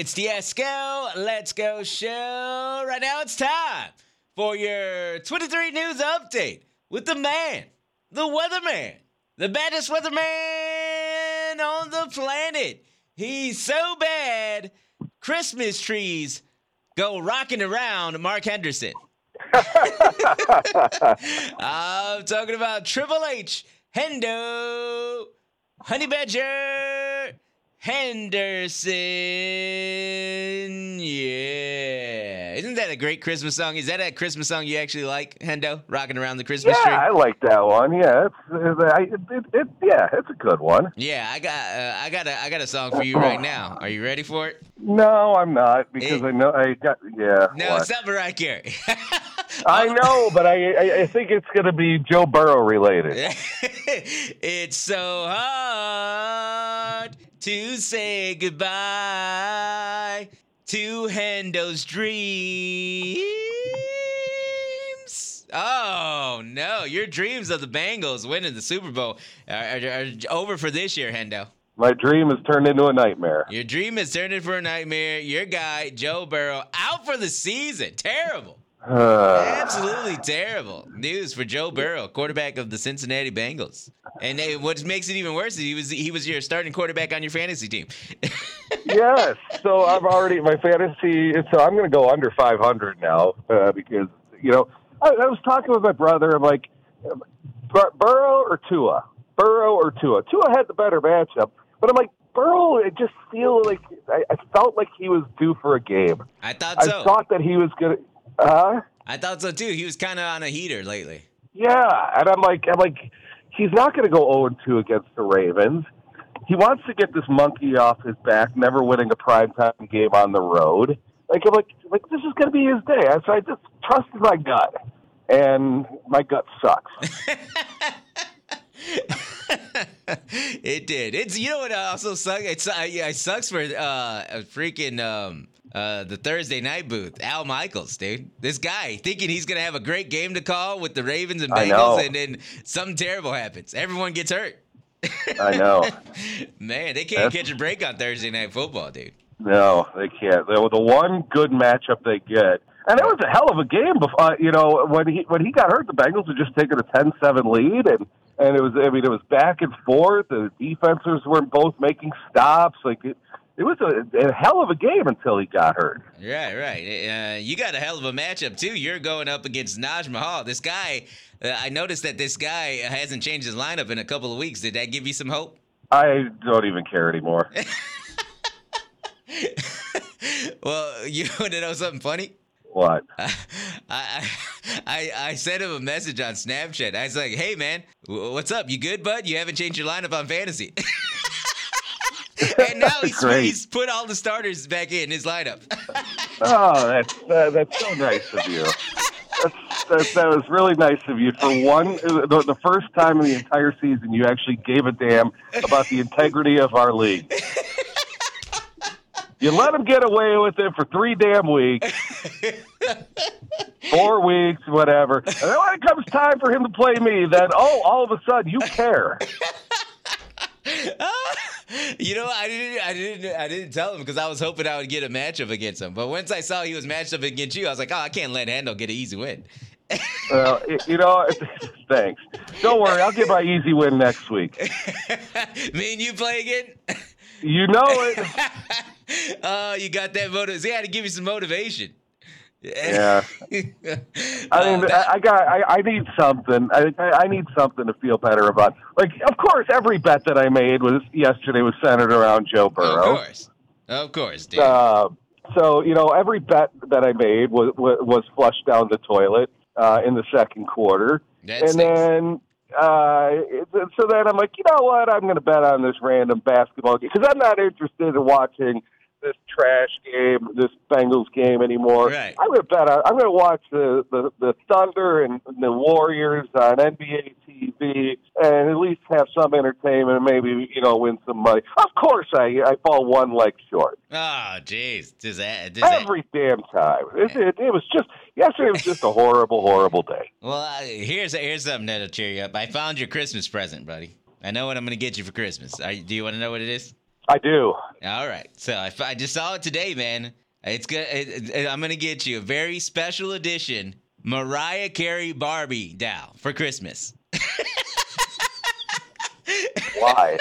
It's the Esko Let's Go show. Right now it's time for your 23 news update with the man, the weatherman, the baddest weatherman on the planet. He's so bad, Christmas trees go rocking around Mark Henderson. I'm talking about Triple H, Hendo, Honey Badger, Henderson. Yeah. Isn't that a great Christmas song? Is that a Christmas song you actually like, Hendo? Rocking around the Christmas Yeah, tree? I like that one. Yeah, it's, it, it, it, yeah, it's a good one. Yeah, I got uh, I got a I got a song for you right now. Are you ready for it? No, I'm not because. I know I got yeah. No, what? it's not Mariah Carey. I know, but I, I I think it's going to be Joe Burrow related. it's so hard to say goodbye to Hendo's dreams. Oh no, your dreams of the Bengals winning the Super Bowl are, are, are over for this year, Hendo. My dream has turned into a nightmare. Your dream has turned into a nightmare. Your guy, Joe Burrow, out for the season. Terrible. Absolutely terrible news for Joe Burrow, quarterback of the Cincinnati Bengals. And they, what makes it even worse is he was he was your starting quarterback on your fantasy team. yes. So I've already my fantasy. So I'm going to go under 500 now uh, because you know I, I was talking with my brother. I'm like, Bur- Burrow or Tua? Burrow or Tua? Tua had the better matchup, but I'm like Burrow. It just feel like I, I felt like he was due for a game. I thought so. I thought that he was going to. Uh, I thought so too. He was kind of on a heater lately. Yeah, and I'm like, I'm like, he's not going to go 0 2 against the Ravens. He wants to get this monkey off his back, never winning a primetime game on the road. Like, I'm like, like this is going to be his day. So I just trusted my gut, and my gut sucks. it did. It's you know what also sucks. It's uh, yeah, it sucks for uh a freaking um uh the Thursday night booth. Al Michaels, dude. This guy thinking he's gonna have a great game to call with the Ravens and Bengals, and then something terrible happens. Everyone gets hurt. I know. Man, they can't That's- catch a break on Thursday night football, dude. No, they can't. They were the one good matchup they get. And it was a hell of a game. Before, uh, you know, when he when he got hurt, the Bengals had just taken a 10-7 lead, and and it was. I mean, it was back and forth. The defenses were both making stops. Like it, it was a, a hell of a game until he got hurt. Right, right. Uh, you got a hell of a matchup too. You're going up against Naj Mahal. This guy, uh, I noticed that this guy hasn't changed his lineup in a couple of weeks. Did that give you some hope? I don't even care anymore. well, you want to know something funny? What? I, I I I sent him a message on Snapchat. I was like, "Hey man, what's up? You good, bud? You haven't changed your lineup on fantasy." and now he's, he's put all the starters back in his lineup. Oh, that's uh, that's so nice of you. That's, that, that was really nice of you. For one, the, the first time in the entire season, you actually gave a damn about the integrity of our league. You let him get away with it for three damn weeks, four weeks, whatever. And then when it comes time for him to play me, then oh, all of a sudden you care. You know, I didn't, I didn't, I didn't tell him because I was hoping I would get a matchup against him. But once I saw he was matched up against you, I was like, "Oh, I can't let Hendo get an easy win." Well, you know, thanks. Don't worry, I'll get my easy win next week. Me and you play again. You know it. oh, you got that motive. He had to give you some motivation. Yeah. I mean, I, I got, I, I need something. I, I need something to feel better about. Like, of course, every bet that I made was yesterday was centered around Joe Burrow. of course, of course, dude. Uh, so you know, every bet that I made was was, was flushed down the toilet uh, in the second quarter, That and stinks. then. Uh, so then I'm like, you know what? I'm going to bet on this random basketball game because I'm not interested in watching this trash game, this Bengals game anymore. Right. I'm to bet on. I'm to watch the, the the Thunder and the Warriors on NBA TV, and at least have some entertainment and maybe you know win some money. Of course, I I fall one leg short Oh, jeez. Does that, does that, every damn time. It, it, it was just yesterday was just a horrible, horrible day. well, uh, here's here's something that'll cheer you up. I found your Christmas present, buddy. I know what I'm going to get you for Christmas. Are, do you want to know what it is? I do. All right. So I, I just saw it today, man. It's good. It, it, I'm gonna get you a very special edition Mariah Carey Barbie doll for Christmas. Why?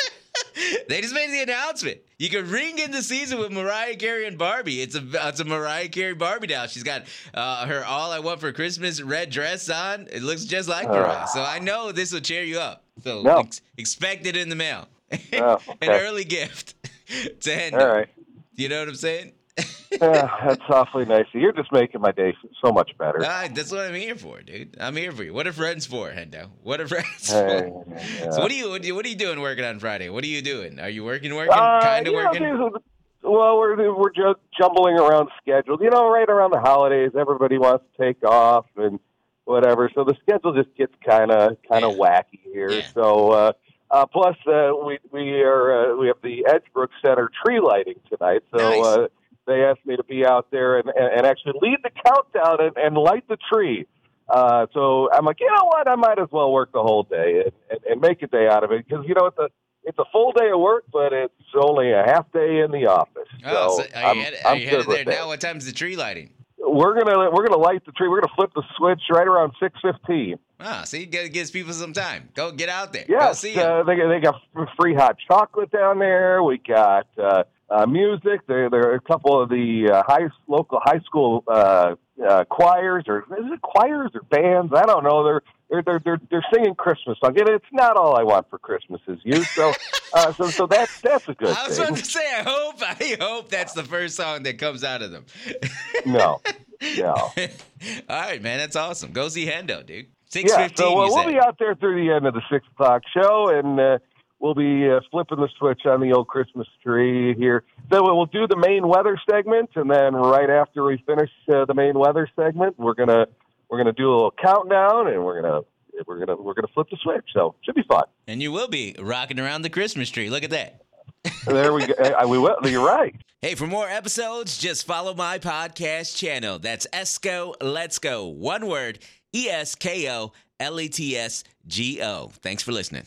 they just made the announcement. You can ring in the season with Mariah Carey and Barbie. It's a it's a Mariah Carey Barbie doll. She's got uh, her "All I Want for Christmas" red dress on. It looks just like Mariah. So I know this will cheer you up. So No. ex- expect it in the mail. Oh, An early gift to hand. All right. You know what I'm saying? Yeah, that's awfully nice. You're just making my day so much better. Ah, that's what I'm here for, dude. I'm here for you. What are friends for, Hendo? What are friends Hey, for? yeah. So what are you what are you- what are you doing working on Friday? What are you doing? Are you working working? Uh, kind of working? there's well, we're we're just jumbling around schedules. You know, right around the holidays, everybody wants to take off and whatever. So the schedule just gets kind of kind of Yeah. wacky here. So uh, uh, plus, uh, we we are uh, we have the Edgebrook Center tree lighting tonight. So Nice. uh, they asked me to be out there and, and, and actually lead the countdown and, and light the tree. Uh, so I'm like, you know what? I might as well work the whole day and, and, and make a day out of it because you know it's a it's a full day of work, but it's only a half day in the office. Oh, so so are I'm, you, headed, are I'm you headed there that. now? What time's the tree lighting? We're gonna we're gonna light the tree. We're gonna flip the switch right around six fifteen. Ah, see, it gives people some time. Go get out there. Yeah, Yes, see 'em. uh, they they got free hot chocolate down there. We got uh, uh, music. There there are a couple of the uh, high local high school uh, uh, choirs or is it choirs or bands? I don't know. They're they're they're they're, they're singing Christmas songs. And it's not all I want for Christmas is you. So uh, so so that's that's a good I was thing. about to say, I hope, I hope that's the first song that comes out of them. No, no. All right, man, that's awesome. Go see Hendo, dude. Six Yeah, fifteen. so uh, you we'll be out there through the end of the six o'clock show, and uh, we'll be uh, flipping the switch on the old Christmas tree here. So we'll do the main weather segment, and then right after we finish uh, the main weather segment, we're gonna we're gonna do a little countdown, and we're gonna we're gonna we're gonna flip the switch. So should be fun. and you will be rocking around the Christmas tree. Look at that. there we go. We will. You're right. Hey, for more episodes, just follow my podcast channel. That's Esko Let's Go. One word E S K O L E T S G O. Thanks for listening.